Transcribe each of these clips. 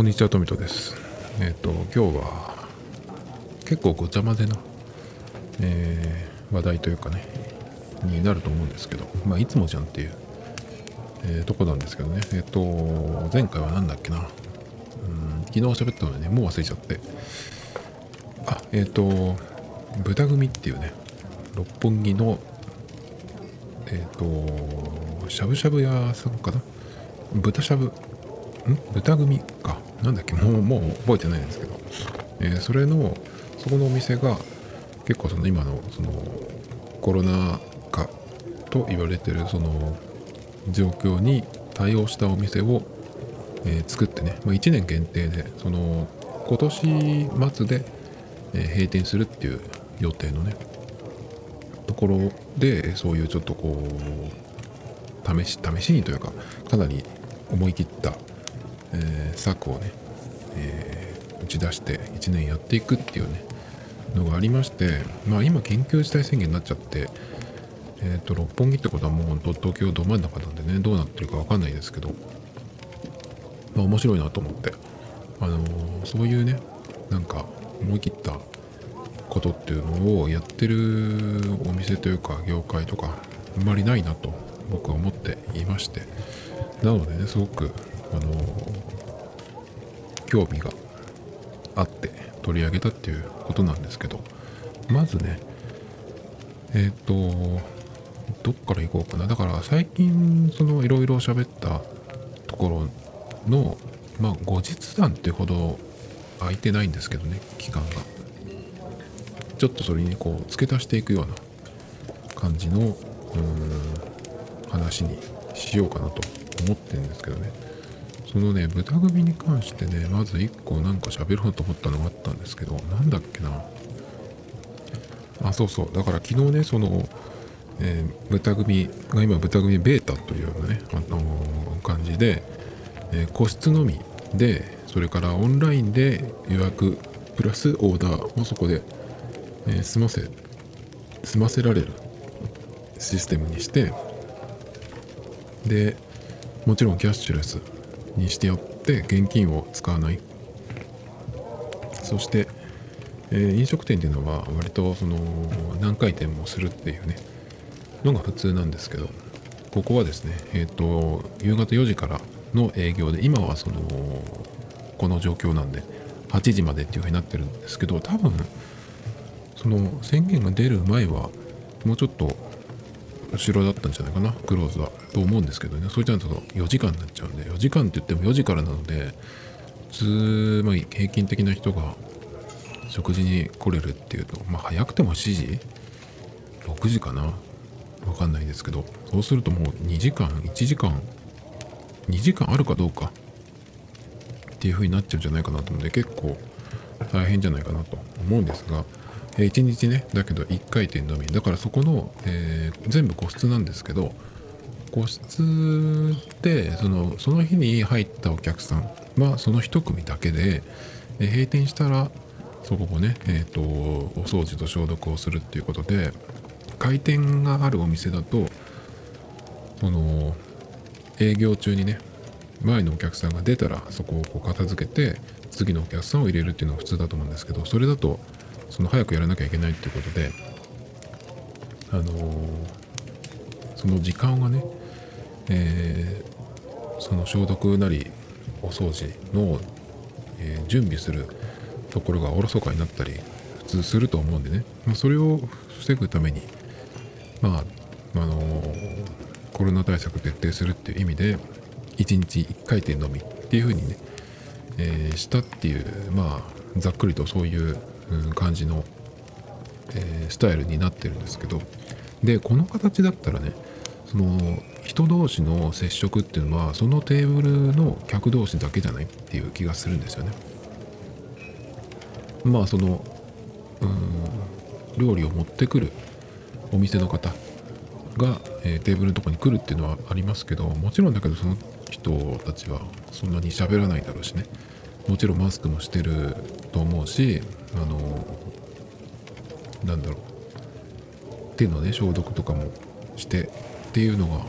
こんにちは、トミトです。えっ、と、今日は結構ごちゃ混ぜな、えー話題というかね、になると思うんですけど、まあ、いつもじゃんっていう、えーとこなんですけどね。えっ、と、前回は何だっけな。うん、昨日喋ったのでね、もう忘れちゃって。あ、えっ、と、豚組っていうね、六本木の、えっ、と、しゃぶしゃぶ屋さんかな。豚しゃぶ豚組か。なんだっけ？もうもう覚えてないんですけど、えーそれのそこのお店が結構その今のそのコロナ禍と言われてるその状況に対応したお店を、えー作ってね、まあ、1年限定でその今年末で、え閉店するっていう予定のねところでそういうちょっとこう試し試しにというかかなり思い切った、えー策をね、えー打ち出して1年やっていくっていうねのがありましてまあ今緊急事態宣言になっちゃってえっ、と六本木ってことはもう東京ど真ん中なんでねどうなってるかわかんないですけどまあ面白いなと思ってあのーそういうねなんか思い切ったことっていうのをやってるお店というか業界とかあんまりないなと僕は思っていまして。なのでねすごくあの興味があって取り上げたっていうことなんですけどまずねえっ、とどっから行こうかな。だから最近そのいろいろ喋ったところのまあ後日談ってほど空いてないんですけどね期間が。ちょっとそれにこう付け足していくような感じの話にしようかなと思ってるんですけどね。そのね豚首に関してねまず1個なんか喋ろうと思ったのがあったんですけどなんだっけな。あそうそう。だから昨日ねその、えー豚組が今豚組ベータというようなね、あのー感じで、えー個室のみでそれからオンラインで予約プラスオーダーをそこで、え済ませ済ませられるシステムにしてでもちろんキャッシュレスにしてやって現金を使わない。そして、えー飲食店っていうのは割とその何回転もするっていうねのが普通なんですけどここはですねえっ、と夕方4時からの営業で今はそのこの状況なんで8時までっていうふうになってるんですけど多分その宣言が出る前はもうちょっと後ろだったんじゃないかなクローズは。と思うんですけどね。それじゃあと4時間になっちゃうんで4時間って言っても4時からなので普通、まあ、平均的な人が食事に来れるっていうとまあ早くても7時？6時かな？わかんないですけど。そうするともう2時間1時間2時間あるかどうか。っていう風になっちゃうんじゃないかなと思うんで結構大変じゃないかなと思うんですが、え1日ねだけど1回転のみ。だからそこの、えー全部個室なんですけど個室でそのその日に入ったお客さんはその1組だけで、え閉店したらそこをね、えー、とお掃除と消毒をするっていうことで開店があるお店だとその営業中にね前のお客さんが出たらそこをこう片付けて次のお客さんを入れるっていうのが普通だと思うんですけどそれだとその早くやらなきゃいけないっていうことであのその時間がね、えーその消毒なりお掃除の、えー準備するところがおろそかになったり普通すると思うんでね、まあ、それを防ぐためにまああのーコロナ対策徹底するっていう意味で1日1回転のみっていう風にね、えーしたっていうまあざっくりとそういう感じの、えースタイルになってるんですけどでこの形だったらねその人同士の接触っていうのはそのテーブルの客同士だけじゃないっていう気がするんですよね。まあそのうん料理を持ってくるお店の方が、えーテーブルのとこに来るっていうのはありますけどもちろんだけどその人たちはそんなに喋らないだろうしねもちろんマスクもしてると思うしあのなんだろう。手のね消毒とかもしてっていうのが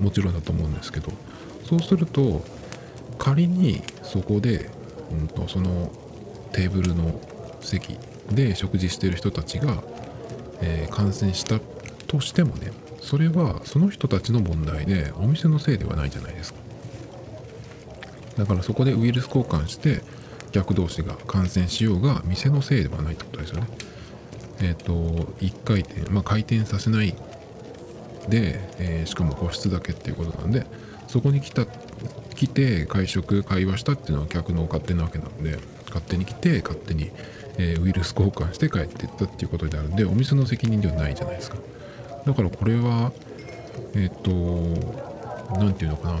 もちろんだと思うんですけどそうすると仮にそこで、うんと、そのテーブルの席で食事してる人たちが、えー、感染したとしてもねそれはその人たちの問題でお店のせいではないじゃないですか。だからそこでウイルス交換して客同士が感染しようが店のせいではないってことですよね。えっ、ー、と1回転まあ回転させないで、えー、しかも個室だけっていうことなんでそこに来た来て会食会話したっていうのは客の勝手なわけなので勝手に来て勝手に、えー、ウイルス交換して帰っていったっていうことであるんでお店の責任ではないじゃないですか。だからこれはえっ、と何て言うのかな。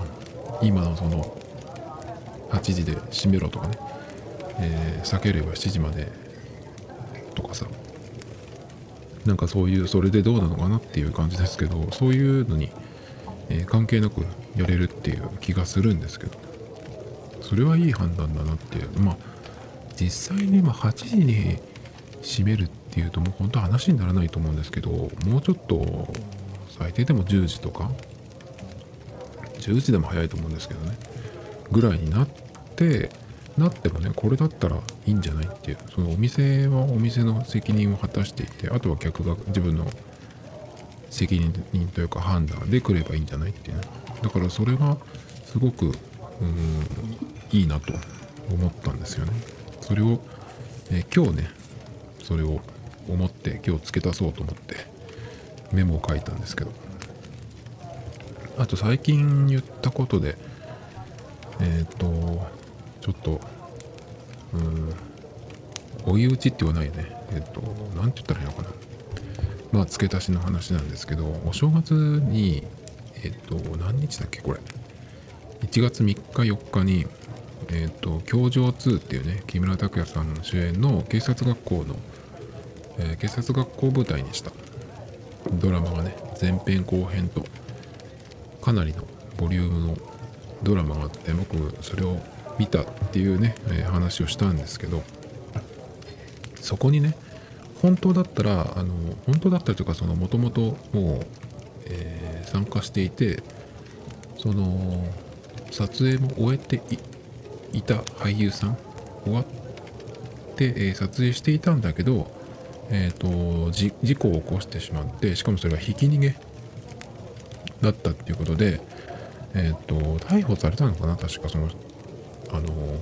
今のその8時で閉めろとかね、えー、避ければ7時までとかさ。なんかそういうそれでどうなのかなっていう感じですけどそういうのに、えー、関係なくやれるっていう気がするんですけど。それはいい判断だなっていう。まあ実際に今8時に閉めるっていうともう本当話にならないと思うんですけどもうちょっと最低でも10時とか。10時でも早いと思うんですけどね。ぐらいになってなってもねこれだったらいいんじゃないっていう。そのお店はお店の責任を果たしていてあとは客が自分の責任というか判断で来ればいいんじゃないっていう。ねだからそれがすごくうんいいなと思ったんですよね。それを、え今日ねそれを思って今日付け足そうと思ってメモを書いたんですけど。あと最近言ったことでえっ、ー、とちょっとうん追い打ちって言わないよね。えっ、ー、と何て言ったらいいのかな。まあ付け足しの話なんですけどお正月にえっ、と何日だっけこれ。1月3日4日にえっ、と「教場2」っていうね木村拓哉さん主演の警察学校の、え警察学校舞台にしたドラマがね前編後編とかなりのボリュームのドラマがあって僕それを見たっていうね、え話をしたんですけどそこにね本当だったらあの本当だったりとかそのもともともう、えー、参加していてその撮影も終えていた俳優さん終わって、えー、撮影していたんだけどえーと、事故を起こしてしまってしかもそれがひき逃げだったっていうことで、えーと、逮捕されたのかな確かそのあの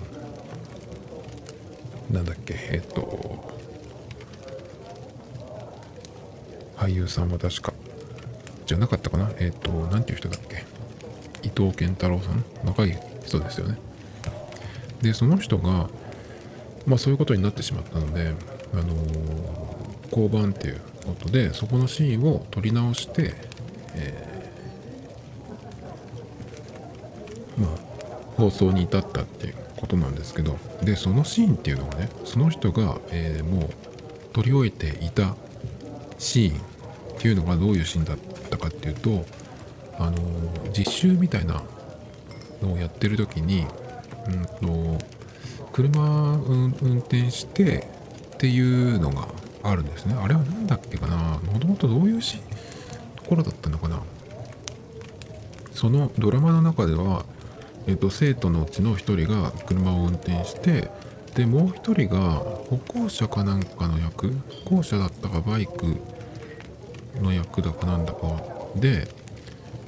なんだっけえっ、と俳優さんは確かじゃなかったかな？えっ、と何ていう人だっけ？伊藤健太郎さん？若い人ですよね。でその人がまあそういうことになってしまったのであの交番っていうことでそこのシーンを撮り直して、えー、まあ放送に至ったっていうことなんですけどでそのシーンっていうのはねその人が、えー、もう撮り終えていたシーンっていうのがどういうシーンだったかっていうとあの実習みたいなのをやってる時に、うんと、車運転してっていうのがあるんですね。あれは何だっけかな？もともとどういうしところだったのかな？そのドラマの中では、えーと、生徒のうちの1人が車を運転してでもう1人が歩行者かなんかの役歩行者だったかバイクの役だかなんだかで、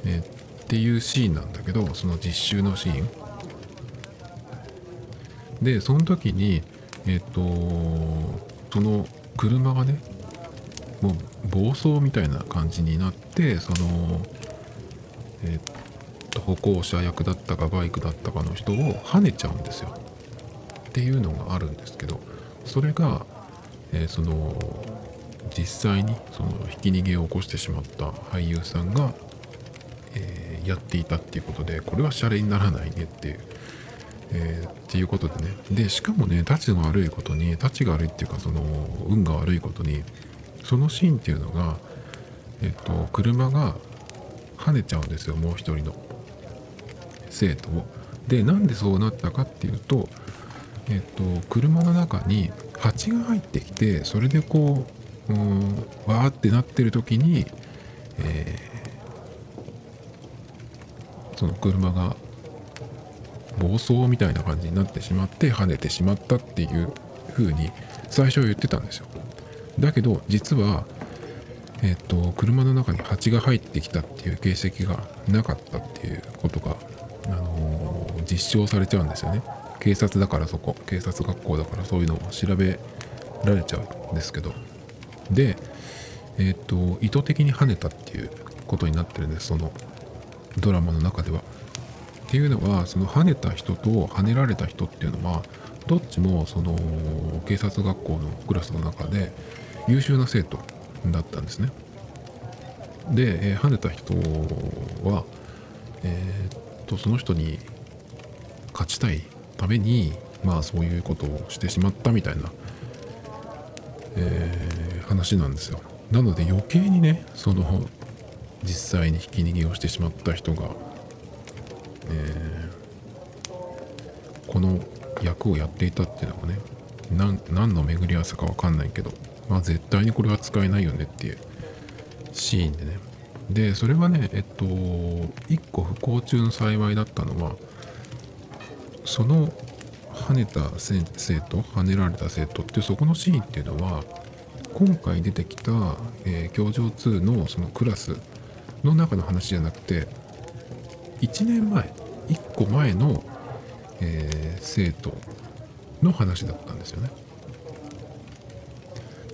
えー、っていうシーンなんだけどその実習のシーン。でその時にえっ、ー、とその車がねもう暴走みたいな感じになってそのえっと歩行者役だったかバイクだったかの人を跳ねちゃうんですよっていうのがあるんですけどそれが、えー、その実際にそのひき逃げを起こしてしまった俳優さんが、えー、やっていたっていうことでこれはシャレにならないねっていうえー、っていうことでねでしかもねたちが悪いことにたちが悪いっていうかその運が悪いことにそのシーンっていうのがえっと車が跳ねちゃうんですよもう一人の生徒を。でなんでそうなったかっていうとえっと車の中に蜂が入ってきてそれでこううんわーってなってる時に、えー、その車が暴走みたいな感じになってしまって跳ねてしまったっていう風に最初は言ってたんですよ。だけど実はえっ、と車の中に蜂が入ってきたっていう形跡がなかったっていうことが、あの実証されちゃうんですよね。警察だからそこ警察学校だからそういうのを調べられちゃうんですけど。でえっ、と意図的に跳ねたっていうことになってるんですそのドラマの中では。っていうのはその跳ねた人と跳ねられた人っていうのはどっちもその警察学校のクラスの中で優秀な生徒だったんですね。で、えー跳ねた人はえーっとその人に勝ちたいためにまあそういうことをしてしまったみたいな、えー話なんですよ。なので余計にねその実際にひき逃げをしてしまった人が、えーこの役をやっていたっていうのがねなん何の巡り合わせか分かんないけどまあ絶対にこれは使えないよねっていうシーンでね。でそれはねえっと一個不幸中の幸いだったのはその跳ねた生生徒跳ねられた生徒っていうそこのシーンっていうのは今回出てきた、えー教場2のそのクラスの中の話じゃなくて1年前1個前の、えー生徒の話だったんですよね。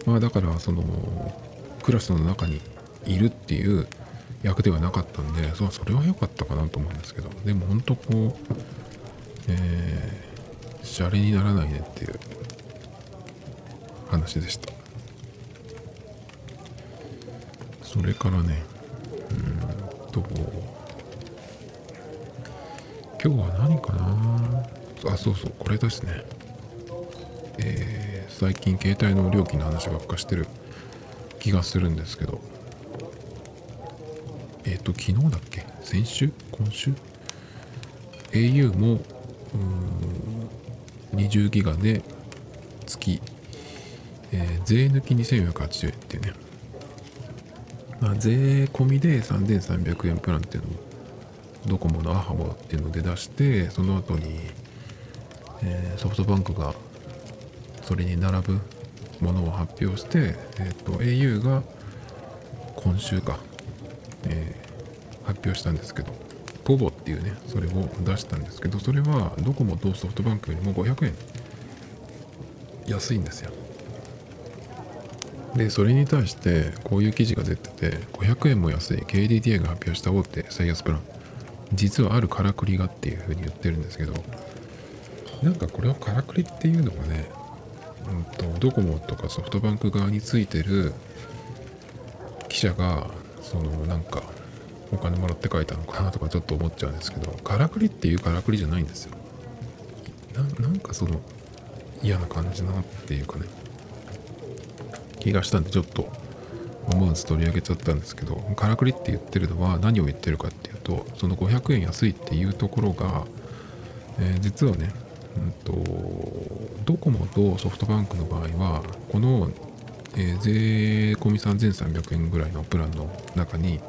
まあだからそのクラスの中にいるっていう役ではなかったんでそうそれは良かったかなと思うんですけどでも本当こうえー、シャレにならないねっていう話でした。それからねうんと今日は何かな？あそうそうこれですね。えー最近携帯の料金の話ばっかしてる気がするんですけど。えっ、と昨日だっけ？先週？今週？au も20ギガで月、えー税抜き2480円っていうね、まあ、税込みで3300円プランっていうのをドコモのアハモっていうので出してその後に、えーソフトバンクがそれに並ぶものを発表して、えー、と au が今週か、えー発表したんですけどポボっていうねそれを出したんですけどそれはドコモとソフトバンクよりも500円安いんですよ。でそれに対してこういう記事が出てて500円も安い。KDDI が発表した大手最安プラン。実はあるからくりがっていうふうに言ってるんですけどなんかこれをからくりっていうのがね、うん、とドコモとかソフトバンク側についてる記者がそのなんかお金もらって書いたのかなとかちょっと思っちゃうんですけどからくりっていうからくりじゃないんですよ。なんかその嫌な感じなっていうかね。気がしたんでちょっと思わず取り上げちゃったんですけどからくりって言ってるのは何を言ってるかっていうとその500円安いっていうところが、えー実はね、うん、とドコモとソフトバンクの場合はこの、えー税込み3300円ぐらいのプランの中に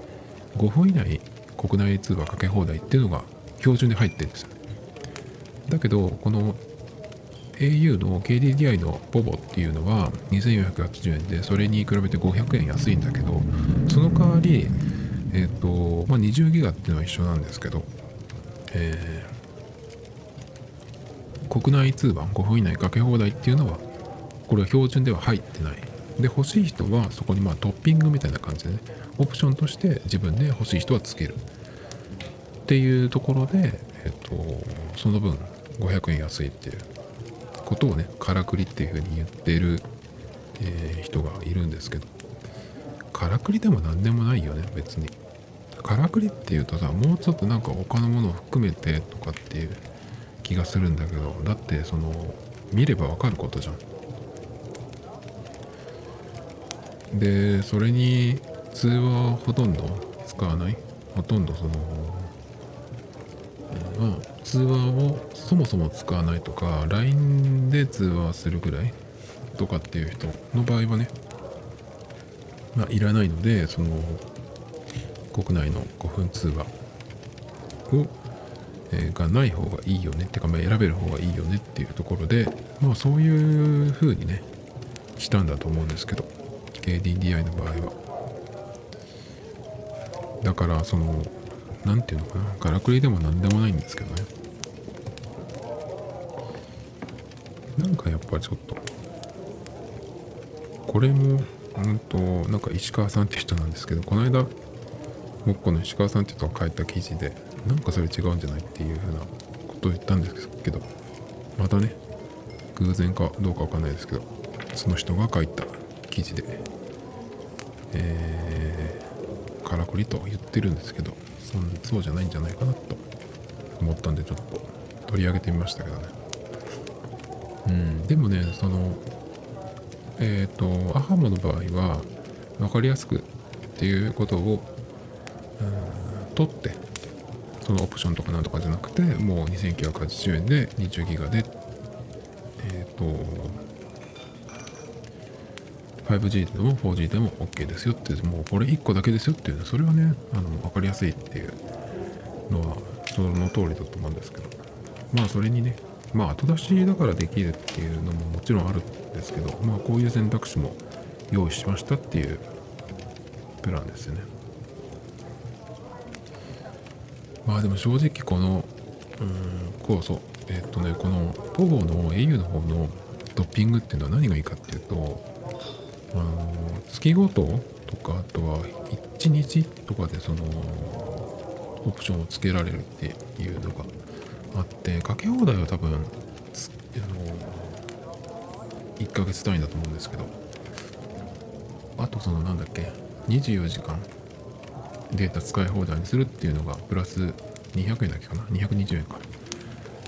5分以内国内通話かけ放題っていうのが標準で入ってるんですよ。ねだけどこの au の KDDI のポボっていうのは2480円でそれに比べて500円安いんだけどその代わりえっ、とまあ20ギガっていうのは一緒なんですけどえー国内通話5分以内かけ放題っていうのはこれは標準では入ってない。で欲しい人はそこにまあトッピングみたいな感じでねオプションとして自分で欲しい人はつける。っていうところで、えっと、その分500円安いっていうことをねからくりっていうふうに言っている、えー人がいるんですけど。からくりでも何でもないよね別に。からくりっていうとさもうちょっとなんか他のものを含めてとかっていう気がするんだけどだってその見ればわかることじゃん。でそれに通話をほとんど使わない？ほとんどその、えーまあ通話をそもそも使わないとか LINE で通話するぐらいとかっていう人の場合はねまあいらないのでその国内の5分通話を、えーがない方がいいよねってか、まあ、選べる方がいいよねっていうところでまあそういう風にねしたんだと思うんですけど。KDDI の場合は。だからその何て言うのかな。からくりでも何でもないんですけどね。なんかやっぱちょっとこれもうんとなんか石川さんって人なんですけどこの間僕この石川さんって人が書いた記事でなんかそれ違うんじゃないっていうふうなことを言ったんですけどまたね偶然かどうかわかんないですけどその人が書いた記事でえー、からくりと言ってるんですけどそそうじゃないんじゃないかなと思ったんでちょっと取り上げてみましたけどね。うんでもねそのえっ、とアハモの場合は分かりやすくっていうことをうん取ってそのオプションとかなんとかじゃなくてもう2980円で20ギガでっ、5G でも 4G でも OK ですよってもうこれ1個だけですよっていうそれはねあの分かりやすいっていうのはその通りだと思うんですけど。まあそれにねまあ後出しだからできるっていうのももちろんあるんですけどまあこういう選択肢も用意しましたっていうプランですよね。まあでも正直このうんこうそうえっとねこの POVO の au の方のトッピングっていうのは何がいいかっていうとあの月ごととかあとは1日とかでそのオプションをつけられるっていうのがあってかけ放題は多分あの1ヶ月単位だと思うんですけどあとそのなんだっけ24時間データ使い放題にするっていうのがプラス200円だけかな？220円か。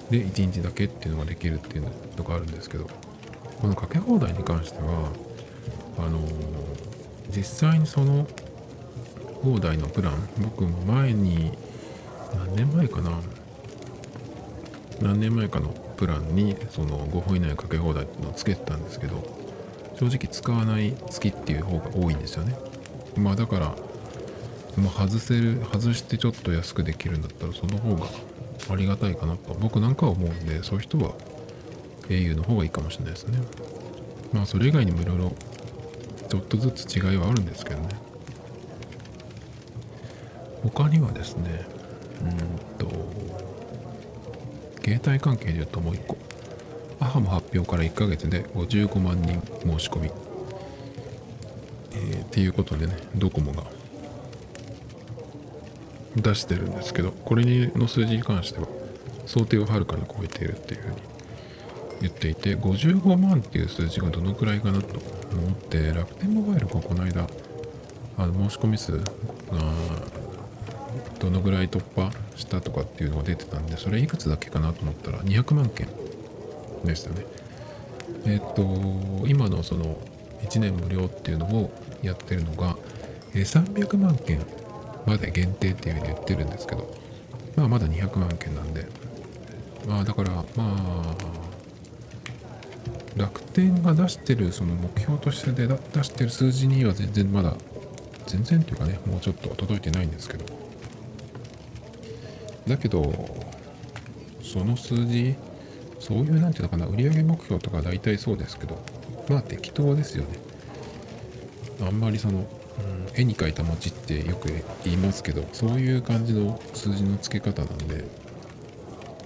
で1日だけっていうのができるっていうのがあるんですけどこのかけ放題に関してはあの実際にその放題のプラン僕も前に何年前かな何年前かのプランにその5分以内かけ放題っていうのをつけてたんですけど正直使わない月っていう方が多いんですよね。まあだから外せる外してちょっと安くできるんだったらその方がありがたいかなと僕なんかは思うんでそういう人は au の方がいいかもしれないですね。まあそれ以外にもいろいろちょっとずつ違いはあるんですけどね。他にはですねうんと携帯関係で言うともう一個。アハも発表から1ヶ月で55万人申し込み、えーっていうことでねドコモが出してるんですけどこれの数字に関しては想定をはるかに超えているっていうふうに言っていて55万っていう数字がどのくらいかなと思って楽天モバイルがこの間あの申し込み数がどのぐらい突破したとかっていうのが出てたんでそれいくつだけかなと思ったら200万件でしたね。えっと今のその1年無料っていうのをやってるのが300万件まで限定っていうふうに言ってるんですけどまあまだ200万件なんでまあだからまあ楽天が出してるその目標としてで出してる数字には全然まだ全然というかねもうちょっと届いてないんですけど。だけどその数字そういうなんていうのかな売上目標とか大体そうですけどまあ適当ですよね。あんまりその、うん、絵に描いた餅ってよく言いますけどそういう感じの数字の付け方なんで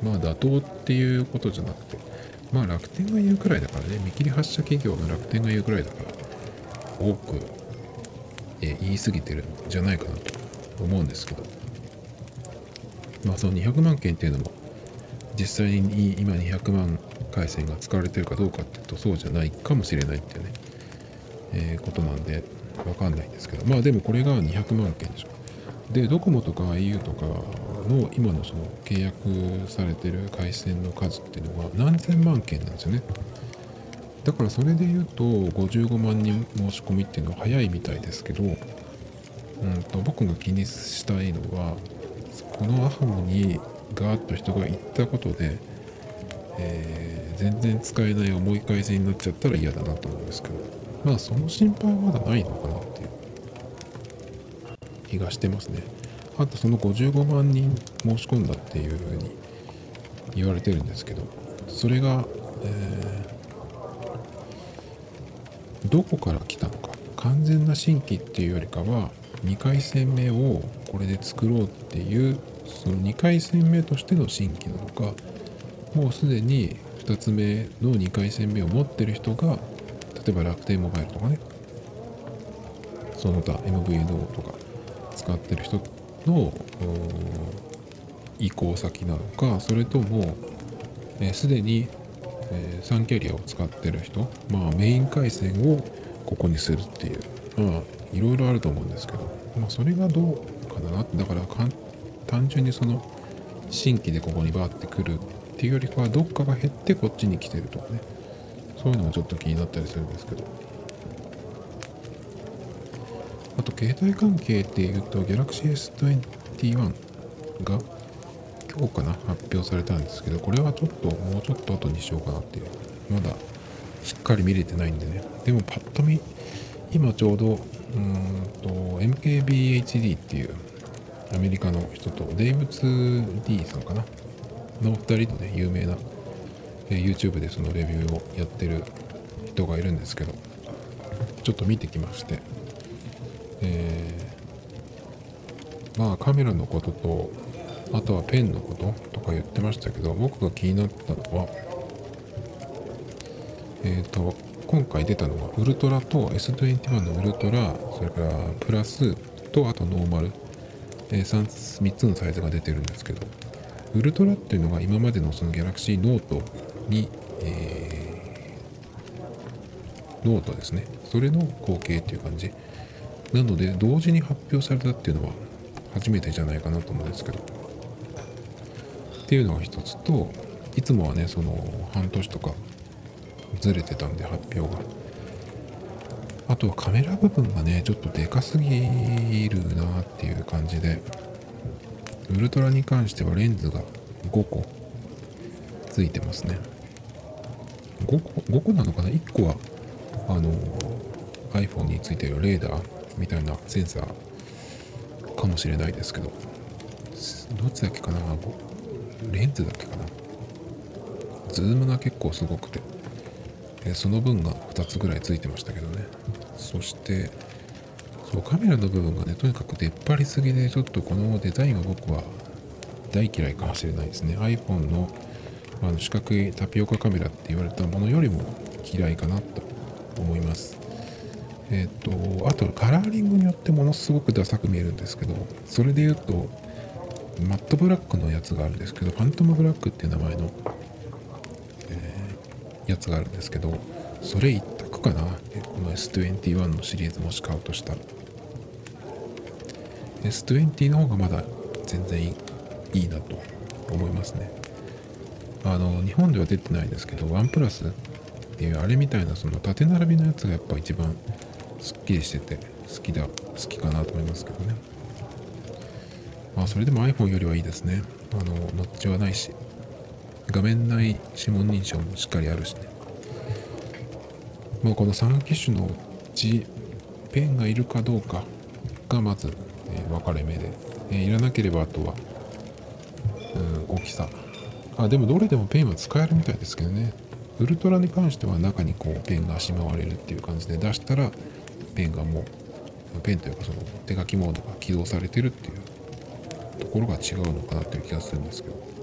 まあ妥当っていうことじゃなくてまあ楽天が言うくらいだからね。見切り発車企業の楽天が言うくらいだから多くえ言い過ぎてるんじゃないかなと思うんですけど。まあその200万件っていうのも実際に今200万回線が使われてるかどうかっていうとそうじゃないかもしれないっていうね、えーことなんでわかんないんですけど。まあでもこれが200万件でしょ。でドコモとか au とかの今のその契約されてる回線の数っていうのは何千万件なんですよね。だからそれで言うと55万人申し込みっていうのは早いみたいですけど、うん、と僕が気にしたいのはこのアハモにガーッと人が行ったことで、えー全然使えない重い回線になっちゃったら嫌だなと思うんですけどまあその心配はまだないのかなっていう気がしてますね。あとその55万人申し込んだっていうふうに言われてるんですけどそれが、えー、どこから来たのか完全な新規っていうよりかは2回戦目をこれで作ろうっていうその2回戦目としての新規なのかもうすでに2つ目の2回戦目を持ってる人が例えば楽天モバイルとかねその他 MVNO とか使ってる人の移行先なのかそれともすで、えー、に、えー、3キャリアを使ってる人まあメイン回線をここにするっていうまあいろいろあると思うんですけど、まあ、それがどうかなってだから単純にその新規でここにバーってくるっていうよりかはどっかが減ってこっちに来てるとかね。そういうのがちょっと気になったりするんですけど。あと携帯関係っていうと Galaxy S21 が今日かな発表されたんですけどこれはちょっともうちょっと後にしようかなっていう。まだしっかり見れてないんでね。でもパッと見今ちょうどうんと MKBHD っていうアメリカの人とデイブツ D さんかな。の2人とね有名な、え、YouTube でそのレビューをやってる人がいるんですけどちょっと見てきまして。えー、まあカメラのこととあとはペンのこととか言ってましたけど僕が気になったのはえっ、ー、と今回出たのがウルトラと S21 のウルトラそれからプラスとあとノーマル、え、3, 3つのサイズが出てるんですけどウルトラっていうのが今までのその Galaxy Note に、えー、ノートですね。それの後継っていう感じ。なので同時に発表されたっていうのは初めてじゃないかなと思うんですけど。っていうのが一つといつもはねその半年とかずれてたんで発表が。あとはカメラ部分がねちょっとでかすぎるなっていう感じでウルトラに関してはレンズが5個ついてますね。5個 ,5 個なのかな？1個はあの iPhone についてるレーダーみたいなセンサーかもしれないですけどどっちだっけかな？レンズだっけかな？ズームが結構すごくて。その分が2つぐらいついてましたけどね。そしてそうカメラの部分がねとにかく出っ張りすぎでちょっとこのデザインは僕は大嫌いかもしれないですね。iPhone のあの四角いタピオカカメラって言われたものよりも嫌いかなと思います。えっ、ー、とあとカラーリングによってものすごくダサく見えるんですけどそれで言うとマットブラックのやつがあるんですけどファントムブラックっていう名前の、えー、やつがあるんですけどそれ一択かな。この S21 のシリーズもし買うとしたら。S20 の方がまだ全然いいなと思いますね。あの日本では出てないですけどワンプラスっていうあれみたいなその縦並びのやつがやっぱ一番すっきりしてて好きだ好きかなと思いますけどね。まあそれでも iPhone よりはいいですね。あのノッチはないし画面内指紋認証もしっかりあるしね。まあこの3機種のうちペンがいるかどうかがまず、えー、分かれ目で、えー、いらなければあとは、うん、大きさ。あでもどれでもペンは使えるみたいですけどね。ウルトラに関しては中にこうペンがしまわれるっていう感じで出したらペンがもうペンというかその手書きモードが起動されてるっていうところが違うのかなという気がするんですけど。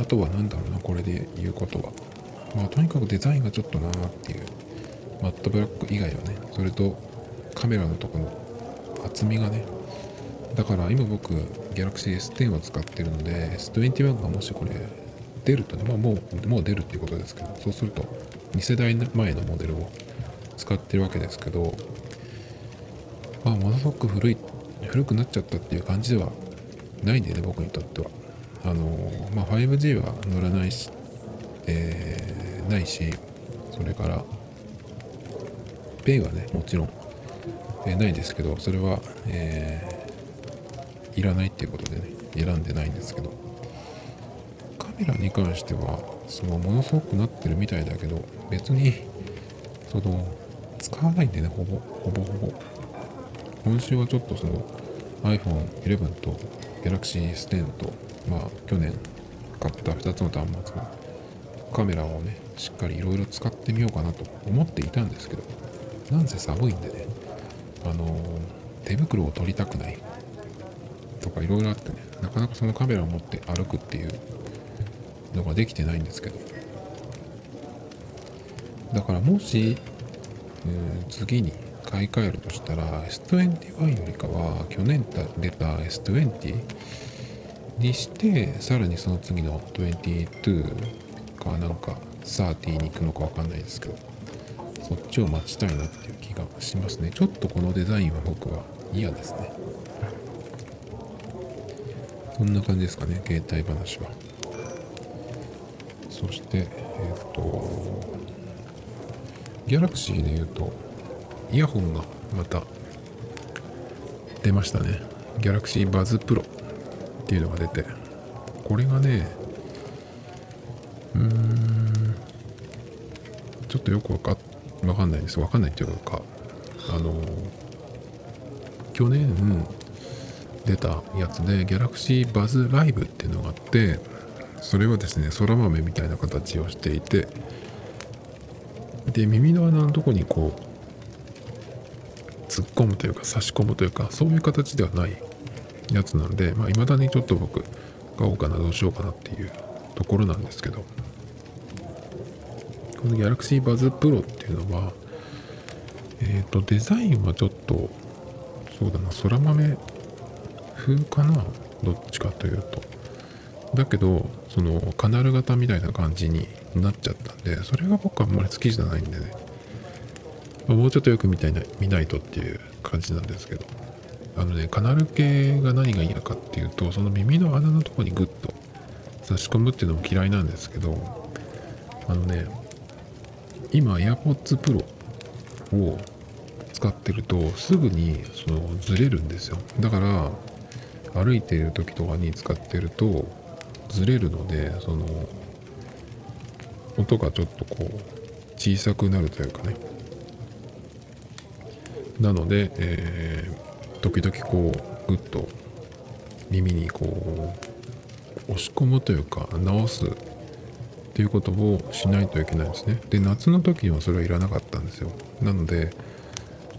あとは何だろうなこれで言うことは。まあとにかくデザインがちょっとなーっていう。マットブラック以外はねそれとカメラのとこの厚みがね。だから今僕 Galaxy S10 を使ってるので S21 がもしこれ出るとね、まあ、もうもう出るっていうことですけどそうすると2世代前のモデルを使ってるわけですけど、まあ、ものすごく古い古くなっちゃったっていう感じではないんでね僕にとっては。あのまあ 5G は乗らないし、えー、ないしそれからペイはねもちろん、えー、ないですけどそれは、えー、いらないっていうことでね選んでないんですけどカメラに関してはそのものすごくなってるみたいだけど別にその使わないんでねほぼほぼほぼ。今週はちょっとその iPhone11 と Galaxy S10 と、まあ、去年買った2つの端末のカメラをねしっかりいろいろ使ってみようかなと思っていたんですけどなんせ寒いんでねあの手袋を取りたくないとかいろいろあってねなかなかそのカメラを持って歩くっていうのができてないんですけど。だからもし、うん、次に買い替えるとしたら S21 よりかは去年出た S20 にしてさらにその次の22かなんか30に行くのか分かんないですけどそっちを待ちたいなっていう気がしますね。ちょっとこのデザインは僕は嫌ですね。そんな感じですかね携帯話は。そしてえっ、ー、とギャラクシーで言うとイヤホンがまた出ましたね。ギャラクシーバズプロっていうのが出てこれがねうーんちょっとよくわかわかんないです。わかんないっていうかあの去年出たやつで Galaxy Buzz Live っていうのがあってそれはですね空豆みたいな形をしていてで耳の穴のとこにこう突っ込むというか差し込むというかそういう形ではないやつなんでまあ未だにちょっと僕買おうかなどうしようかなっていうところなんですけどこの Galaxy Buzz Pro っていうのはえっ、ー、とデザインはちょっとそうだな空豆風かなどっちかというと。だけどそのカナル型みたいな感じになっちゃったんでそれが僕はあんまり好きじゃないんでね、もうちょっとよく見たいな見ないとっていう感じなんですけど。あのねカナル系が何が嫌かっていうとその耳の穴のとこにグッと差し込むっていうのも嫌いなんですけどあのね今 AirPods Pro を使ってるとすぐにそのずれるんですよ。だから歩いている時とかに使ってるとずれるのでその音がちょっとこう小さくなるというかね。なので、えー、時々こうグッと耳にこう押し込むというか直すっていうことをしないといけないんですね。で夏の時にはそれはいらなかったんですよ。なので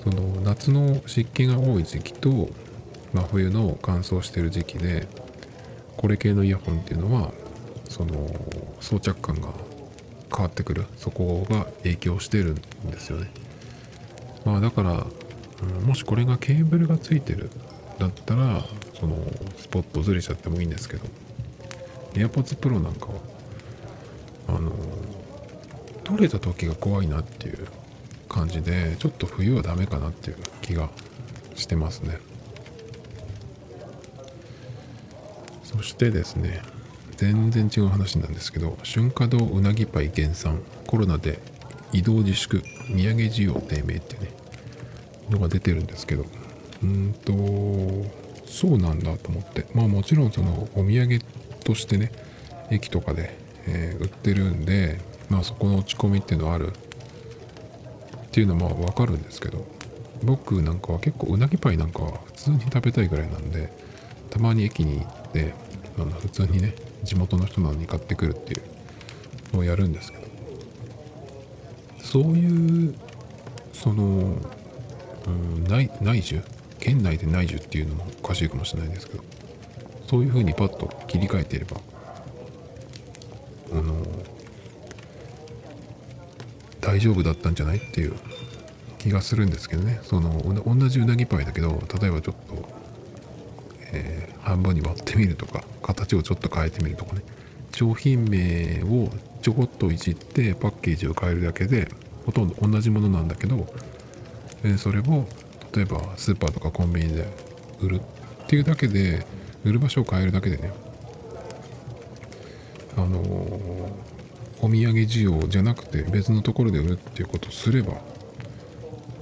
その夏の湿気が多い時期と真冬の乾燥してる時期でこれ系のイヤホンっていうのはその装着感が変わってくる。そこが影響してるんですよね。まあだから、うん、もしこれがケーブルがついてるだったらそのスポットずれちゃってもいいんですけど。AirPods Pro なんかはあの取れた時が怖いなっていう感じでちょっと冬はダメかなっていう気がしてますね。そしてですね全然違う話なんですけど春華堂うなぎパイ減産コロナで移動自粛土産需要低迷ってねのが出てるんですけどうんとそうなんだと思ってまあもちろんそのお土産としてね駅とかで、えー、売ってるんでまあそこの落ち込みっていうのはあるっていうのはまあ分かるんですけど僕なんかは結構うなぎパイなんかは普通に食べたいぐらいなんでたまに駅に行ってあの普通にね地元の人なのに買ってくるっていうのをやるんですけど。そういうその、うん、内内需県内で内需っていうのもおかしいかもしれないですけど。そういうふうにパッと切り替えていればあの大丈夫だったんじゃないっていう気がするんですけどね。その同じうなぎパイだけど例えばちょっと、半分に割ってみるとか形をちょっと変えてみるとかね。商品名をちょこっといじってパッケージを変えるだけでほとんど同じものなんだけど、それを例えばスーパーとかコンビニで売るっていうだけで売る場所を変えるだけでね。あの、お土産需要じゃなくて別のところで売るっていうことをすれば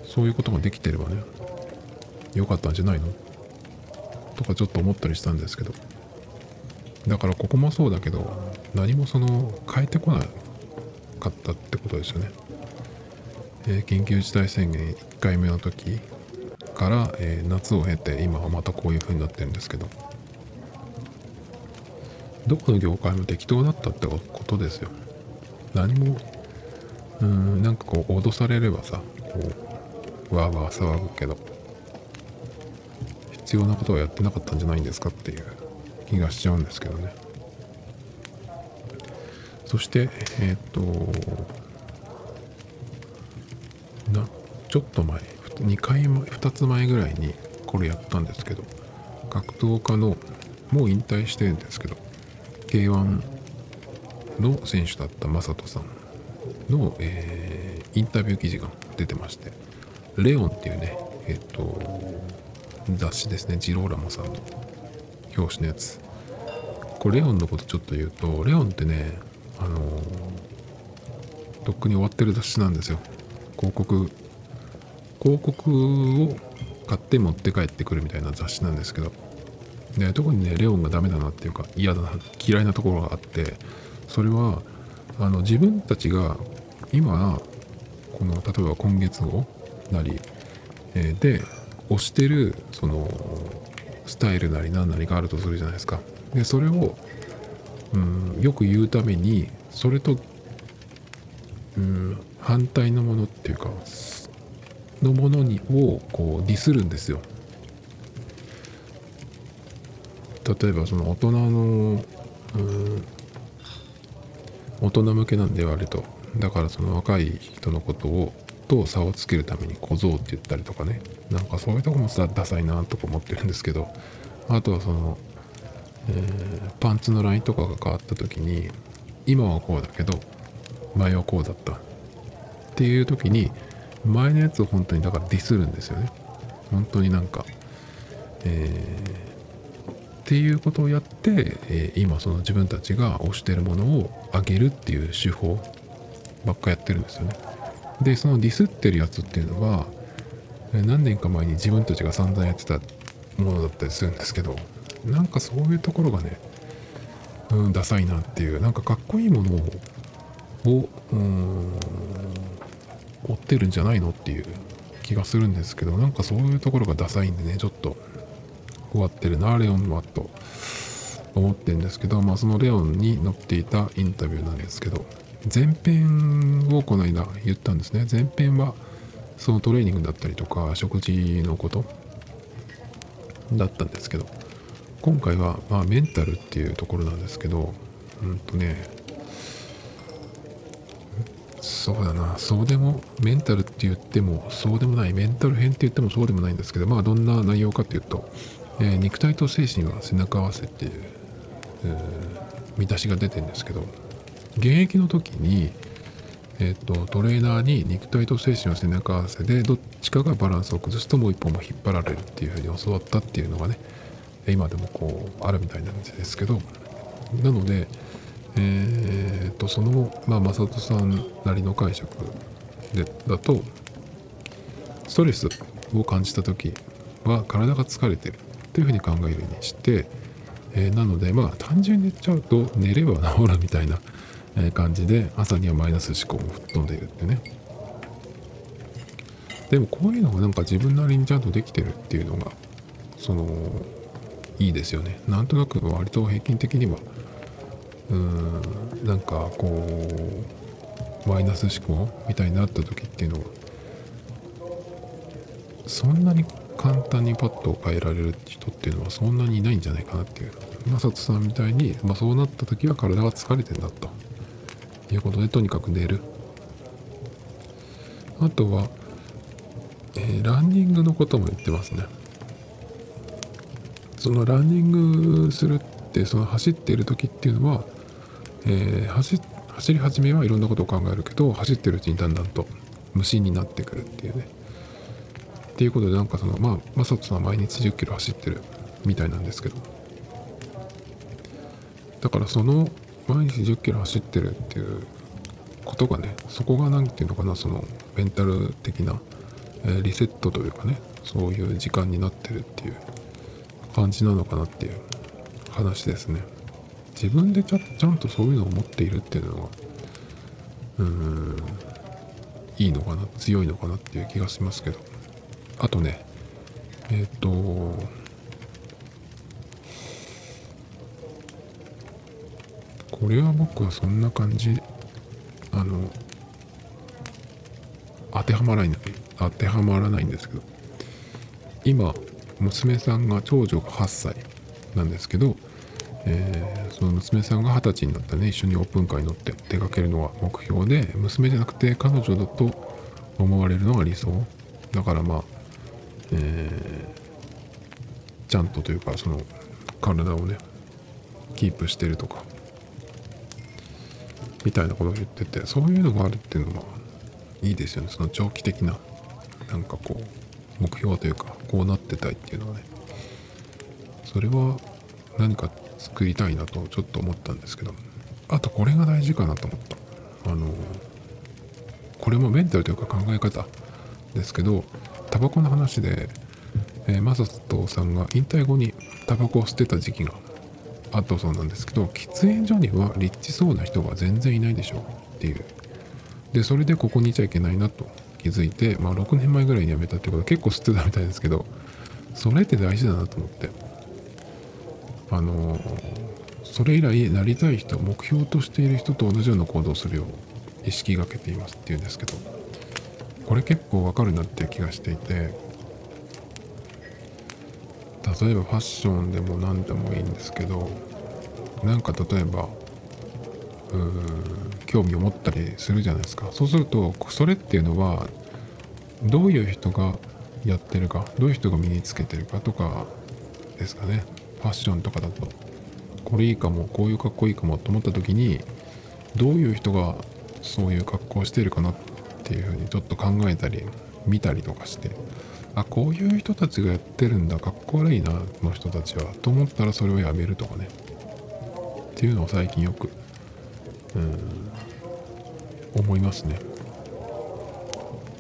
そういうことができてればね良かったんじゃないの？とかちょっと思ったりしたんですけど。だからここもそうだけど何もその変えてこなかったってことですよね、えー、緊急事態宣言1回目の時から、えー、夏を経て今はまたこういう風になってるんですけど。どこの業界も適当だったってことですよ。何もうんなんかこう脅されればさこうわーわー騒ぐけど。必要なことはやってなかったんじゃないんですかっていう気がしちゃうんですけどね。そしてえっ、となちょっと前2回前2つ前ぐらいにこれやったんですけど格闘家のもう引退してるんですけど K1 の選手だった正人さんの、えーインタビュー記事が出てましてレオンっていうねえっ、と雑誌ですね。ジローラモさんの。表紙のやつ。これレオンのことちょっと言うとレオンってねあのとっくに終わってる雑誌なんですよ。広告広告を買って持って帰ってくるみたいな雑誌なんですけど。で特にねレオンがダメだなっていうか嫌だな嫌いなところがあってそれはあの自分たちが今この例えば今月号なり、えで推してるそのスタイルなり何なりがあるとするじゃないですか。でそれを、うん、よく言うためにそれと、うん、反対のものっていうかのものにをこうディスるんですよ。例えばその大人のうん大人向けなんで割と。だからその若い人のことをと差をつけるために小僧って言ったりとかね。なんかそういうとこもさダサいなとか思ってるんですけど。あとはその、えーパンツのラインとかが変わった時に今はこうだけど前はこうだった。っていう時に前のやつを本当にだからディスるんですよね。本当になんかえーっていうことをやって、えー今その自分たちが推してるものを上げるっていう手法ばっかやってるんですよね。でそのディスってるやつっていうのは何年か前に自分たちが散々やってたものだったりするんですけどなんかそういうところがね、うん、ダサいなっていうなんかかっこいいものをうん追ってるんじゃないのっていう気がするんですけどなんかそういうところがダサいんでねちょっと終わってるなレオンはと思ってるんですけどまあそのレオンに載っていたインタビューなんですけど前編をこの間言ったんですね。前編はそのトレーニングだったりとか食事のことだったんですけど今回はまあメンタルっていうところなんですけどうんとねそうだな。そうでもメンタルって言ってもそうでもない。メンタル編って言ってもそうでもないんですけどまあどんな内容かっていうと、えー肉体と精神は背中合わせっていう、えー見出しが出てるんですけど現役の時に、えー、とトレーナーに肉体と精神は背中合わせでどっちかがバランスを崩すともう一本も引っ張られるっていうふうに教わったっていうのがね今でもこうあるみたいなんですけどなのでえー、とそのまあ正人さんなりの解釈でだとストレスを感じた時は体が疲れてるというふうに考えるようにして、えーなのでまあ単純に言っちゃうと寝れば治るみたいな感じで朝にはマイナス思考も吹っ飛んでいるってね。でもこういうのがなんか自分なりにちゃんとできてるっていうのがそのいいですよね。なんとなく割と平均的にはうーんなんかこうマイナス思考みたいになった時っていうのはそんなに簡単にパッと変えられる人っていうのはそんなにいないんじゃないかなっていう。マサトさんみたいに、まあ、そうなった時は体が疲れてんだと。いうことでとにかく寝る。あとは、えーランニングのことも言ってますね。そのランニングするってその走っている時っていうのは、えー走走り始めはいろんなことを考えるけど走ってるうちにだんだんと無心になってくるっていうね。っていうことでなんかそのまあマサトさんは毎日1 0キロ走ってるみたいなんですけど。だからその毎日1 0キロ走ってるっていうことがねそこが何て言うのかなそのメンタル的な、えリセットというかねそういう時間になってるっていう感じなのかなっていう話ですね。自分でちゃちゃんとそういうのを持っているっていうのはうーんいいのかな強いのかなっていう気がしますけど。あとねえっ、とこれは僕はそんな感じ。あの当てはまらない当てはまらないんですけど。今娘さんが長女が8歳なんですけど、えー、その娘さんが二十歳になったね。一緒にオープンカーに乗って出かけるのが目標で娘じゃなくて彼女だと思われるのが理想。だからまあ、えー、ちゃんとというかその体をねキープしてるとか。みたいなことを言っててそういうのがあるっていうのはいいですよね。その長期的ななんかこう目標というかこうなってたいっていうのはね。それは何か作りたいなとちょっと思ったんですけどあとこれが大事かなと思った。あのこれもメンタルというか考え方ですけどタバコの話で、えー、マサトさんが引退後にタバコを捨てた時期があったそうなんですけど喫煙所にはリッチそうな人が全然いないでしょうっていう。でそれでここにいちゃいけないなと気づいて、まあ、6年前ぐらいに辞めたってことは結構吸ってたみたいですけどそれって大事だなと思って。あのそれ以来なりたい人目標としている人と同じような行動をするよう意識がけていますっていうんですけどこれ結構わかるなっていう気がしていて例えばファッションでも何でもいいんですけどなんか例えば興味を持ったりするじゃないですか。そうするとそれっていうのはどういう人がやってるかどういう人が身につけてるかとかですかね。ファッションとかだと。これいいかもこういうかっこいいかもと思った時にどういう人がそういう格好をしているかなっていうふうにちょっと考えたり見たりとかしてあこういう人たちがやってるんだかっこ悪いなこの人たちはと思ったらそれをやめるとかね。っていうのを最近よくうん思いますね。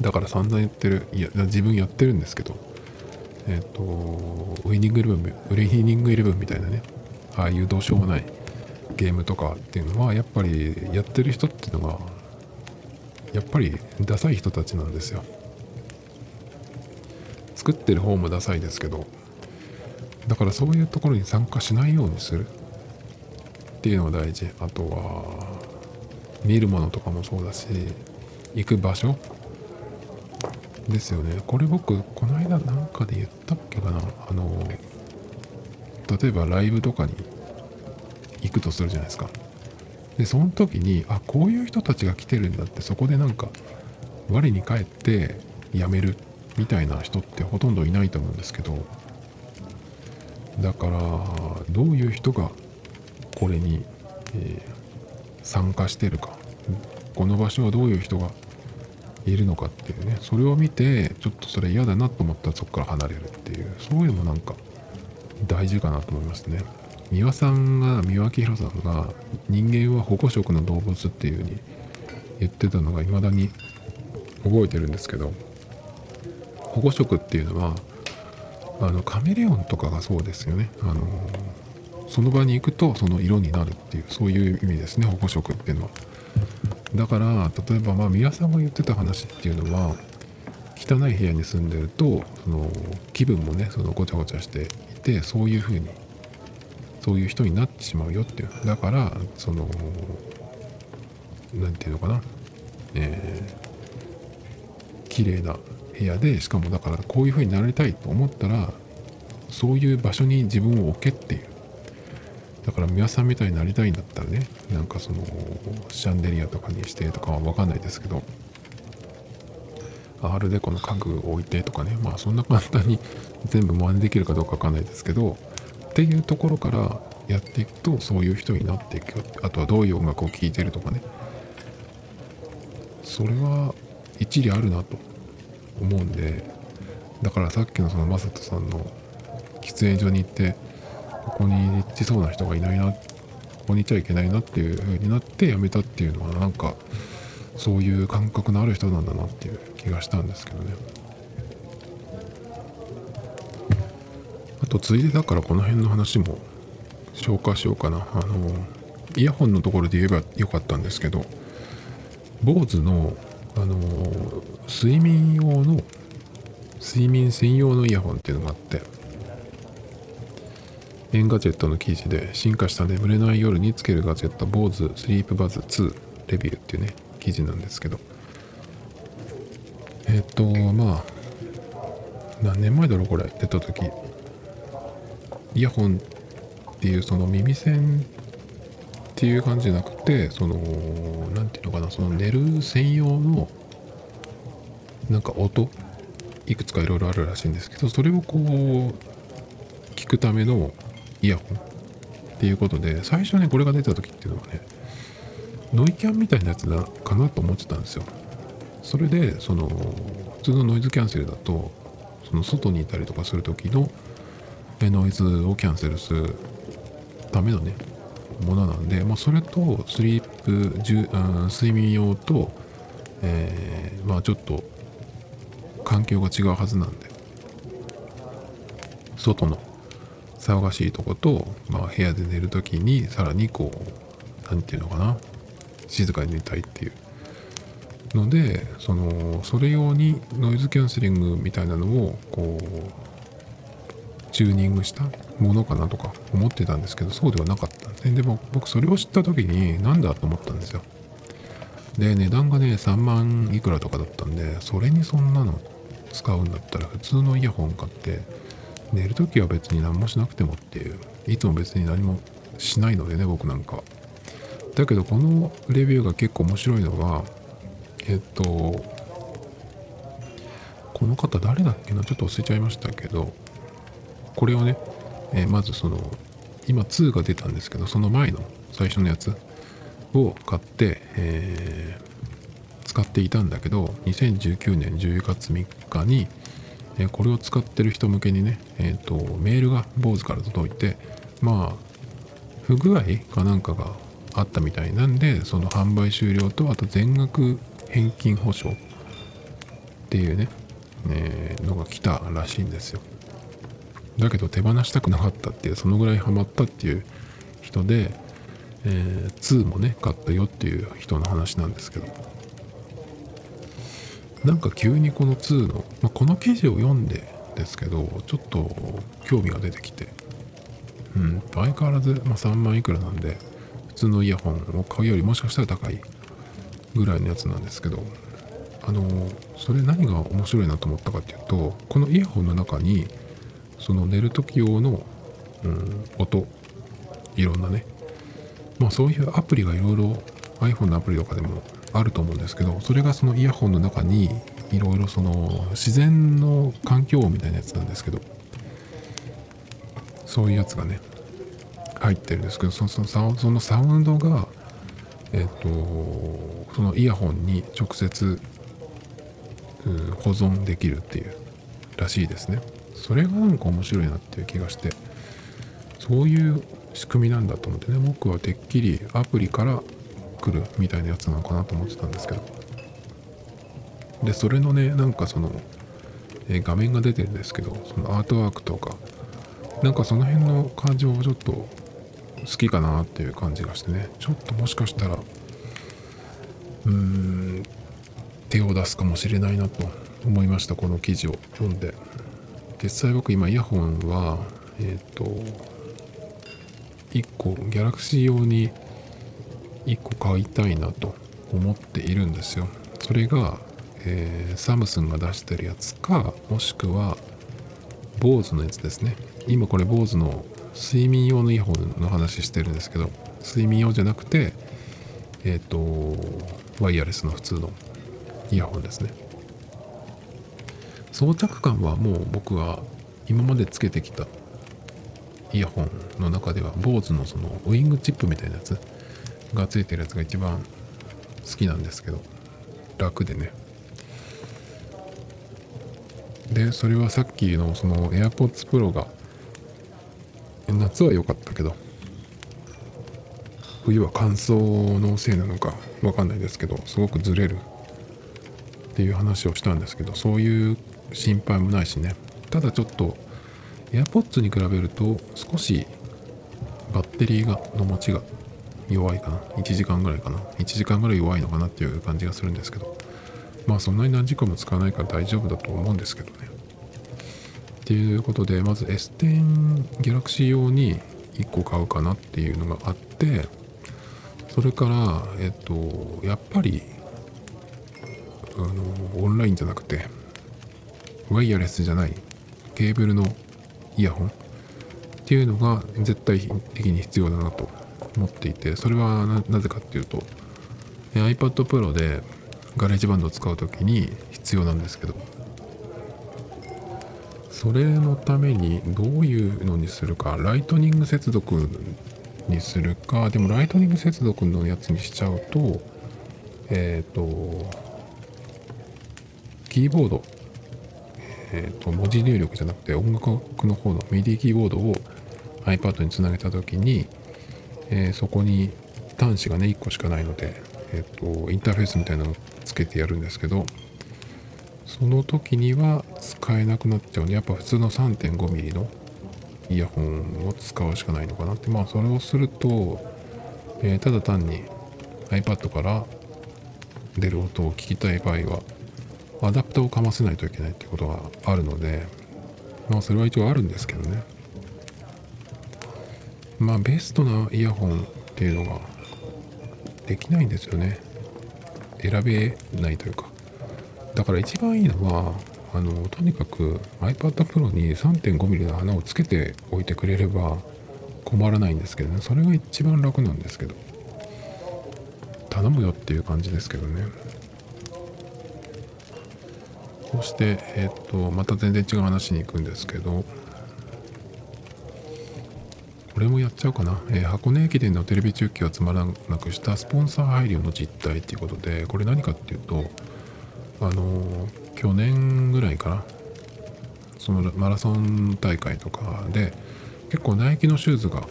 だから散々言ってるいや自分やってるんですけどえっ、ー、とウイニングイレブンウイニングイレブンみたいなねああいうどうしようもないゲームとかっていうのはやっぱりやってる人っていうのがやっぱりダサい人たちなんですよ。作ってる方もダサいですけどだからそういうところに参加しないようにする。っていうのが大事。あとは見るものとかもそうだし行く場所。ですよね。これ僕この間なんかで言ったっけかな。あの例えばライブとかに行くとするじゃないですか。でその時にあこういう人たちが来てるんだってそこでなんか我に返ってやめる。みたいな人ってほとんどいないと思うんですけどだからどういう人がこれに、えー、参加してるかこの場所はどういう人がいるのかっていうねそれを見てちょっとそれ嫌だなと思ったらそこから離れるっていうそういうのもなんか大事かなと思いますね。三輪さんが三輪明宏さんが人間は保護色の動物っていう風に言ってたのが未だに覚えてるんですけど保護色っていうのはあのカメレオンとかがそうですよね。あのその場に行くとその色になるっていうそういう意味ですね保護色っていうのは。だから例えばまあ宮さんが言ってた話っていうのは汚い部屋に住んでるとその気分もねそのごちゃごちゃしていてそういう風にそういう人になってしまうよっていう。だからその何て言うのかな。えー、綺麗な部屋でしかもだからこういう風になりたいと思ったらそういう場所に自分を置けっていう。だから皆さんみたいになりたいんだったらねなんかそのシャンデリアとかにしてとかは分かんないですけどアールデコの家具を置いてとかねまあそんな簡単に 全部真似できるかどうか分かんないですけどっていうところからやっていくとそういう人になっていくあとはどういう音楽を聴いてるとかね。それは一理あるなと。思うんでだからさっきのそのマサトさんの喫煙所に行ってここに行ってそうな人がいないなここにいちゃいけないなっていう風になって辞めたっていうのはなんかそういう感覚のある人なんだなっていう気がしたんですけどね。あとついでだからこの辺の話も消化しようかな。あのイヤホンのところで言えばよかったんですけど BOSE のあの睡眠用の睡眠専用のイヤホンっていうのがあって Engadget の記事で進化した眠れない夜につけるガジェット BOSE Sleepbuds 2レビューっていうね記事なんですけど。えっ、とまあ何年前だろうこれ出た時。イヤホンっていうその耳栓っていう感じじゃなくてその何て言うのかなその寝る専用のなんか音いくつかいろいろあるらしいんですけどそれをこう聞くためのイヤホンっていうことで最初ねこれが出た時っていうのはねノイキャンみたいなやつだかなと思ってたんですよ。それでその普通のノイズキャンセルだとその外にいたりとかする時のノイズをキャンセルするためのねものなんで、まあ、それとスリープじゅ、うん、睡眠用と、えー、まあちょっと環境が違うはずなんで。外の騒がしいとこと、まあ、部屋で寝る時にさらにこう何て言うのかな。静かに寝たいっていう。のでそのそれ用にノイズキャンセリングみたいなのをこうチューニングしたものかなとか思ってたんですけどそうではなかった。ででも僕それを知った時に何だと思ったんですよ。で値段がね3万いくらとかだったんでそれにそんなの使うんだったら普通のイヤホン買って寝る時は別に何もしなくてもっていういつも別に何もしないのでね僕なんか。だけどこのレビューが結構面白いのはえっとこの方誰だっけな？ちょっと忘れちゃいましたけどこれをね、え、まずその今2が出たんですけどその前の最初のやつを買って、えー、使っていたんだけど2019年10月3日に、えー、これを使ってる人向けにね、えーと、メールが BOSE から届いてまあ不具合かなんかがあったみたいなんでその販売終了とあと全額返金保証っていうね、えー、のが来たらしいんですよ。だけど手放したくなかったっていうそのぐらいハマったっていう人で、えー、2もね買ったよっていう人の話なんですけど。なんか急にこの2の、まあ、この記事を読んでですけどちょっと興味が出てきて。うん相変わらず、まあ、3万いくらなんで普通のイヤホンを買うよりもしかしたら高いぐらいのやつなんですけど。あのそれ何が面白いなと思ったかっていうとこのイヤホンの中にその寝る時用の、うん、音いろんなね。まあそういうアプリがいろいろ iPhone のアプリとかでもあると思うんですけどそれがそのイヤホンの中にいろいろその自然の環境音みたいなやつなんですけどそういうやつがね入ってるんですけどそのそのサウンドがえっ、とそのイヤホンに直接、うん、保存できるっていうらしいですねそれがなんか面白いなっていう気がしてそういう仕組みなんだと思ってね僕はてっきりアプリから来るみたいなやつなのかなと思ってたんですけど。でそれのねなんかその、え画面が出てるんですけどそのアートワークとかなんかその辺の感じもちょっと好きかなっていう感じがしてね。ちょっともしかしたらうーん手を出すかもしれないなと思いましたこの記事を読んで。実際僕今イヤホンはえっ、ー、と1個ギャラクシー用に1個買いたいなと思っているんですよ。それが、えー、サムスンが出してるやつかもしくは BOSE のやつですね。今これ BOSE の睡眠用のイヤホンの話してるんですけど睡眠用じゃなくてえっ、ー、とワイヤレスの普通のイヤホンですね。装着感はもう僕は今までつけてきたイヤホンの中では BOSE のそのウイングチップみたいなやつがついてるやつが一番好きなんですけど楽でね。でそれはさっきのその AirPods Pro が夏は良かったけど冬は乾燥のせいなのか分かんないですけどすごくずれるっていう話をしたんですけどそういう心配もないしね。ただちょっと AirPods に比べると少しバッテリーがの持ちが弱いかな。1時間ぐらいかな。1時間ぐらい弱いのかなっていう感じがするんですけど。まあそんなに何時間も使わないから大丈夫だと思うんですけどね。っていうことでまず S10 Galaxy 用に1個買うかなっていうのがあってそれからえっとやっぱりあのオンラインじゃなくてワイヤレスじゃないケーブルのイヤホン？っていうのが絶対的に必要だなと思っていてそれはなぜかっていうと iPad Pro で GarageBand を使う時に必要なんですけどそれのためにどういうのにするか Lightning 接続にするかでも Lightning 接続のやつにしちゃうとえっ、ー、とキーボードえーと、文字入力じゃなくて音楽の方の MIDI キーボードを iPad につなげた時に、えー、そこに端子がね1個しかないので、えーと、インターフェースみたいなのをつけてやるんですけどその時には使えなくなっちゃうのでやっぱ普通の 3.5mm のイヤホンを使うしかないのかなって。まあそれをすると、えー、ただ単に iPad から出る音を聞きたい場合はアダプターをかませないといけないってことがあるのでまあそれは一応あるんですけどね。まあベストなイヤホンっていうのができないんですよね。選べないというか。だから一番いいのはあのとにかく iPad Pro に 3.5mm の穴をつけておいてくれれば困らないんですけどね。それが一番楽なんですけど。頼むよっていう感じですけどね。そして、えっ、と、また全然違う話に行くんですけど、これもやっちゃうかな、えー、箱根駅伝のテレビ中継をつまらなくしたスポンサー配慮の実態っていうことで、これ何かっていうと、あのー、去年ぐらいかな、そのマラソン大会とかで、結構ナイキのシューズが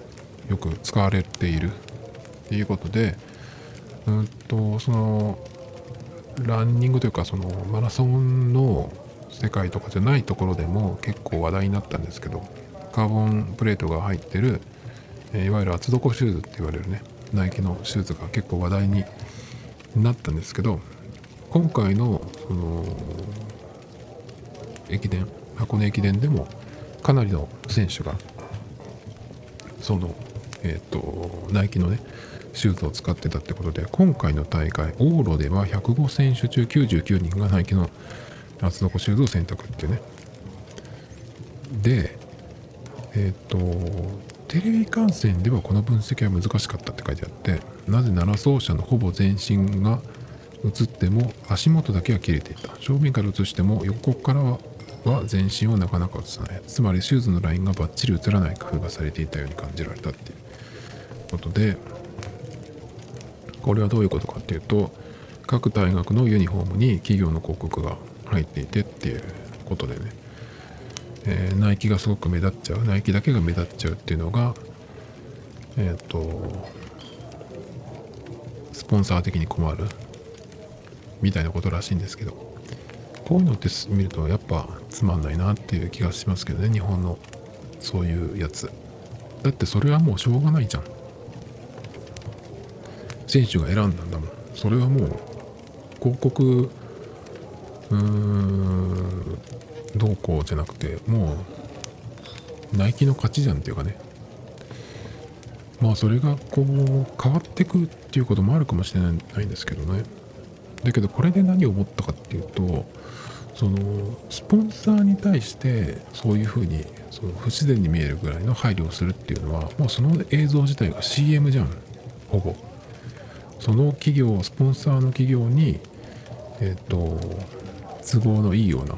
よく使われているっていうことで、うんと、その、ランニングというかそのマラソンの世界とかじゃないところでも結構話題になったんですけどカーボンプレートが入ってる、いわゆる厚底シューズって言われるねナイキのシューズが結構話題になったんですけど今回のその駅伝箱根駅伝でもかなりの選手がそのえっ、ー、とナイキのねシューズを使ってたってことで今回の大会往路では105選手中99人がナイキの厚底シューズを選択ってね。でえっ、ー、とテレビ観戦ではこの分析は難しかったって書いてあってなぜなら走者のほぼ全身が映っても足元だけは切れていた。正面から映しても横からは全身をなかなか映さない。つまりシューズのラインがバッチリ映らない工夫がされていたように感じられたっていうことでこれはどういうことかっていうと各大学のユニフォームに企業の広告が入っていてっていうことでね、えー、ナイキがすごく目立っちゃうナイキだけが目立っちゃうっていうのがえっ、ー、とスポンサー的に困るみたいなことらしいんですけど。こういうのって見るとやっぱつまんないなっていう気がしますけどね日本のそういうやつ。だってそれはもうしょうがないじゃん。選手が選んだんだもん。それはもう広告うーんどうこうじゃなくてもうナイキの勝ちじゃんっていうかね。まあそれがこう変わってくっていうこともあるかもしれないんですけどね。だけどこれで何を思ったかっていうとそのスポンサーに対してそういうふうにその不自然に見えるぐらいの配慮をするっていうのはもうその映像自体が CM じゃん。ほぼ。その企業スポンサーの企業にえっ、ー、と都合のいいような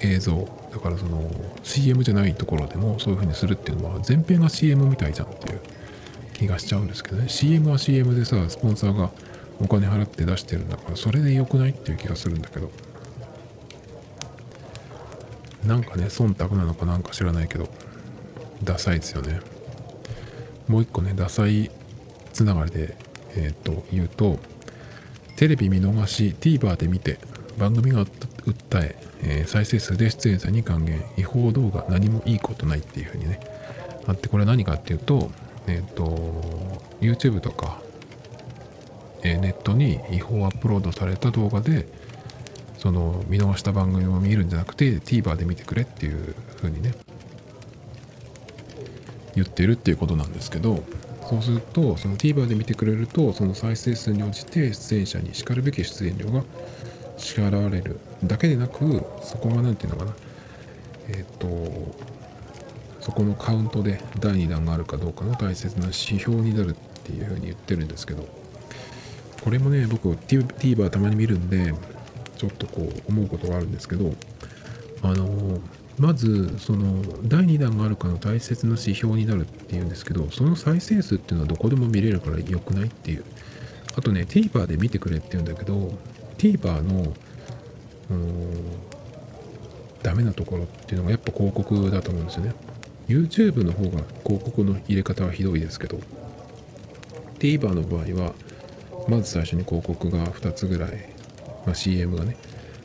映像だからその CM じゃないところでもそういう風にするっていうのは全編が CM みたいじゃんっていう気がしちゃうんですけどね。CM は CM でさスポンサーがお金払って出してるんだからそれで良くないっていう気がするんだけど。なんかね忖度なのかなんか知らないけどダサいですよね。もう一個ねダサいつながりでえー、と言うとテレビ見逃し TVer で見て番組が訴ええー、再生数で出演者に還元違法動画何もいいことないっていう風にねあってこれは何かっていうとえっ、ー、と YouTube とか、えー、ネットに違法アップロードされた動画でその見逃した番組を見るんじゃなくて TVer で見てくれっていう風にね言ってるっていうことなんですけどそうするとその TVer で見てくれるとその再生数に応じて出演者にしかるべき出演料が支払われる。だけでなくそこが何て言うのかな。えっ、とそこのカウントで第2弾があるかどうかの大切な指標になるっていうふうに言ってるんですけどこれもね僕 TVer たまに見るんでちょっとこう思うことがあるんですけどあのまずその第2弾があるかの大切な指標になるっていうんですけどその再生数っていうのはどこでも見れるから良くないっていう。あとね TVer で見てくれって言うんだけど TVer のダメなところっていうのがやっぱ広告だと思うんですよね。YouTube の方が広告の入れ方はひどいですけど TVer の場合はまず最初に広告が2つぐらい、まあ、CM がね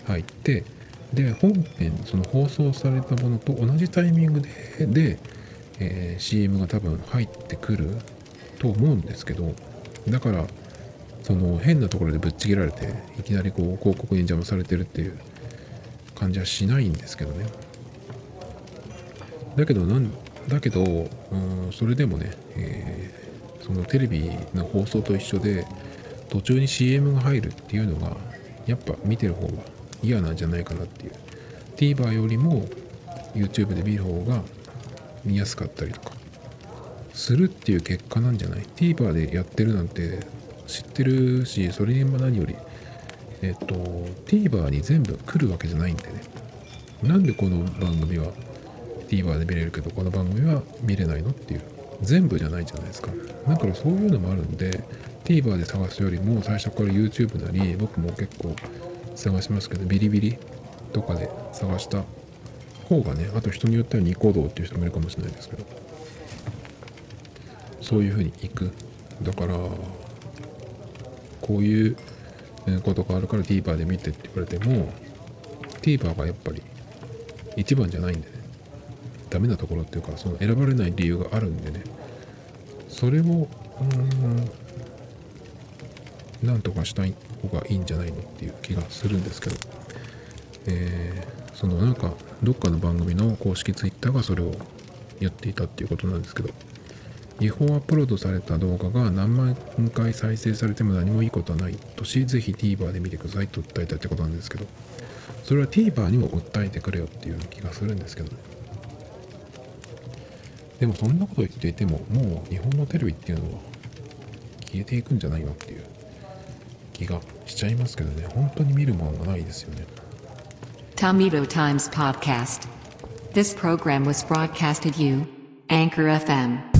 入ってで本編その放送されたものと同じタイミングでで、えー、CM が多分入ってくると思うんですけどだからその変なところでぶっちぎられていきなりこう広告に邪魔されてるっていう感じはしないんですけどね。だけどなんだけど、うん、それでもね、えー、そのテレビの放送と一緒で途中に CM が入るっていうのがやっぱ見てる方が嫌なんじゃないかなっていう。TVer よりも YouTube で見る方が見やすかったりとかするっていう結果なんじゃない ?TVer でやってるなんて知ってるしそれにも何よりえっと TVer に全部来るわけじゃないんでね。なんでこの番組は TVer で見れるけどこの番組は見れないのっていう。全部じゃないじゃないですか。だからそういうのもあるんで TVer で探すよりも最初から YouTube なり僕も結構探しますけどビリビリとかで探した方がねあと人によってはニコ動っていう人もいるかもしれないですけどそういうふうに行く。だからこういうことがあるから TVer で見てって言われても TVer がやっぱり一番じゃないんでねダメなところっていうかその選ばれない理由があるんでねそれをうんなんとかしたい方がいいんじゃないのっていう気がするんですけど、えー、そのなんかどっかの番組の公式 Twitter がそれをやっていたっていうことなんですけど。違法アップロードされた動画が何万回再生されても何もいいことはない。としぜひ TVer で見てくださいと訴えたってことなんですけど。それは TVer にも訴えてくれよっていう気がするんですけど。でもそんなこと言っていてももう日本のテレビっていうのは消えていくんじゃないのっていう。気がしちゃいますけどね本当に見るものがないですよね Tomato Times Podcast This program was broadcasted you Anchor FM